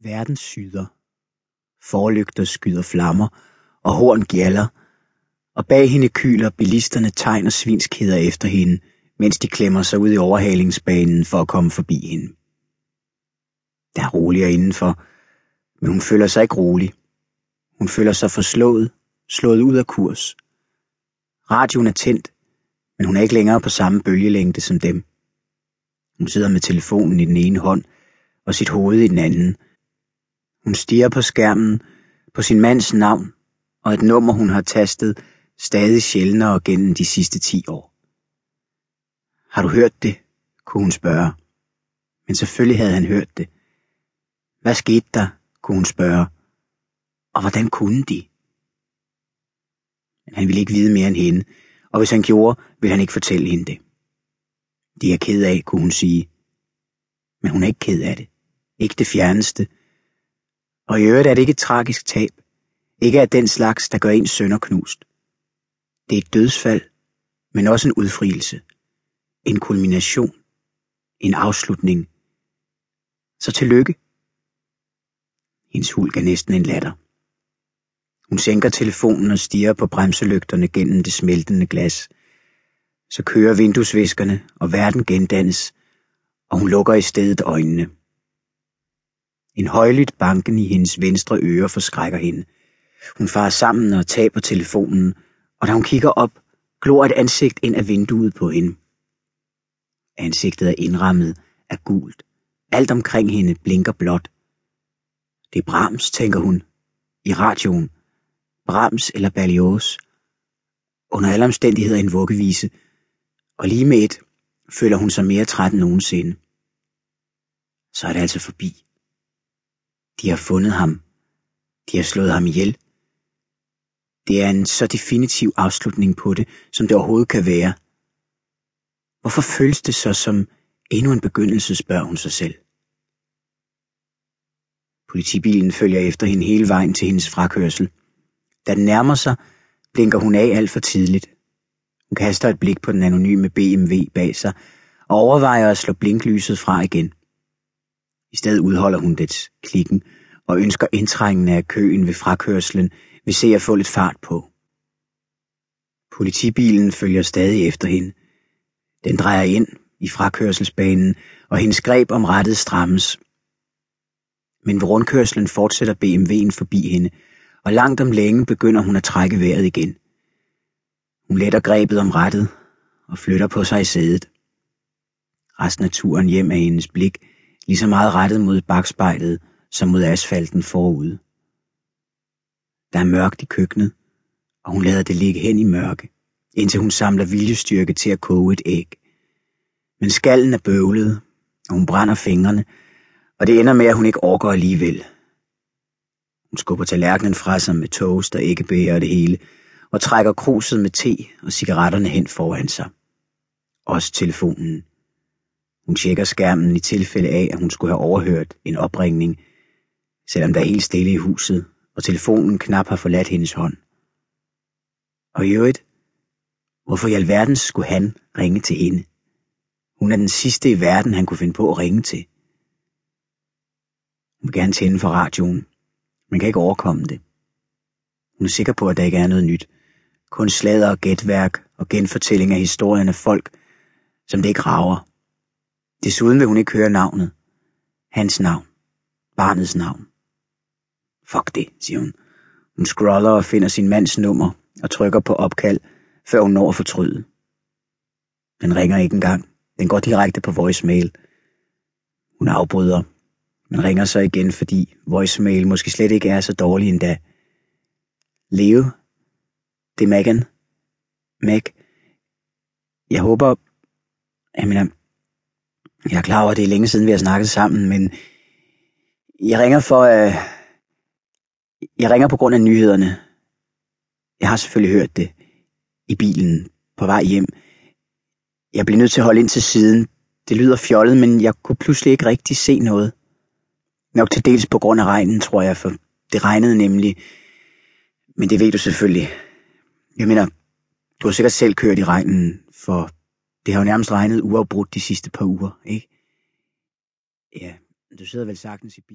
Verden syder. Forlygter skyder flammer, og horn gjaller, og bag hende kyler bilisterne tegn og svinskheder efter hende, mens de klemmer sig ud i overhalingsbanen for at komme forbi hende. Der er roligere indenfor, men hun føler sig ikke rolig. Hun føler sig forslået, slået ud af kurs. Radioen er tændt, men hun er ikke længere på samme bølgelængde som dem. Hun sidder med telefonen i den ene hånd og sit hoved i den anden. Hun stiger på skærmen på sin mands navn og et nummer, hun har tastet stadig sjældnere gennem de sidste ti år. Har du hørt det? kunne hun spørge. Men selvfølgelig havde han hørt det. Hvad skete der? kunne hun spørge. Og hvordan kunne de? Men han ville ikke vide mere end hende, og hvis han gjorde, ville han ikke fortælle hende det. Det er ked af, kunne hun sige. Men hun er ikke ked af det. Ikke det fjerneste. Og i øvrigt er det ikke et tragisk tab. Ikke af den slags, der gør en sønder knust. Det er et dødsfald, men også en udfrielse. En kulmination. En afslutning. Så tillykke. Hendes hulk er næsten en latter. Hun sænker telefonen og stiger på bremselygterne gennem det smeltende glas. Så kører vinduesviskerne, og verden gendannes, og hun lukker i stedet øjnene. En højlydt banken i hendes venstre øre forskrækker hende. Hun farer sammen og taber telefonen, og da hun kigger op, glor et ansigt ind af vinduet på hende. Ansigtet er indrammet af gult. Alt omkring hende blinker blåt. Det er Brahms, tænker hun. I radioen. Brahms eller Berlioz. Under alle omstændigheder en vuggevise. Og lige med et føler hun sig mere træt end nogensinde. Så er det altså forbi. De har fundet ham. De har slået ham ihjel. Det er en så definitiv afslutning på det, som det overhovedet kan være. Hvorfor føles det så som endnu en begyndelse, spørger hun sig selv. Politibilen følger efter hende hele vejen til hendes frakørsel. Da den nærmer sig, blinker hun af alt for tidligt. Hun kaster et blik på den anonyme BMW bag sig og overvejer at slå blinklyset fra igen. I stedet udholder hun dets klikken og ønsker indtrængende af køen ved frakørslen vi ser at få lidt fart på. Politibilen følger stadig efter hende. Den drejer ind i frakørselsbanen, og hendes greb om rettet strammes. Men ved rundkørslen fortsætter BMW'en forbi hende, og langt om længe begynder hun at trække vejret igen. Hun letter grebet om rettet og flytter på sig i sædet. Resten af turen hjem er hendes blik lige så meget rettet mod bagspejlet som mod asfalten forude. Der er mørkt i køkkenet, og hun lader det ligge hen i mørke, indtil hun samler viljestyrke til at koge et æg. Men skallen er bøvlet, og hun brænder fingrene, og det ender med, at hun ikke orker alligevel. Hun skubber tallerkenen fra sig med toast og ikke bærer det hele, og trækker kruset med te og cigaretterne hen foran sig. Også telefonen. Hun tjekker skærmen i tilfælde af, at hun skulle have overhørt en opringning, selvom der er helt stille i huset, og telefonen knap har forladt hendes hånd. Og i øvrigt, hvorfor i alverden skulle han ringe til hende? Hun er den sidste i verden, han kunne finde på at ringe til. Hun vil gerne tænde for radioen, men kan ikke overkomme det. Hun er sikker på, at der ikke er noget nyt. Kun slader og gætværk og genfortælling af historien af folk, som det ikke rager. Desuden vil hun ikke høre navnet. Hans navn. Barnets navn. Fuck det, siger hun. Hun scroller og finder sin mands nummer og trykker på opkald, før hun når at fortryde. Den ringer ikke engang. Den går direkte på voicemail. Hun afbryder, men ringer så igen, fordi voicemail måske slet ikke er så dårlig endda. Leo, det er Megan. Meg. Jeg håber, jeg mener, jeg er klar over, at det er længe siden, vi har snakket sammen, men jeg ringer for, at uh, jeg ringer på grund af nyhederne. Jeg har selvfølgelig hørt det i bilen på vej hjem. Jeg blev nødt til at holde ind til siden. Det lyder fjollet, men jeg kunne pludselig ikke rigtig se noget. Nok til dels på grund af regnen, tror jeg, for det regnede nemlig. Men det ved du selvfølgelig. Jeg mener, du har sikkert selv kørt i regnen, for det har jo nærmest regnet uafbrudt de sidste par uger, ikke? Ja, du sidder vel sagtens i bil.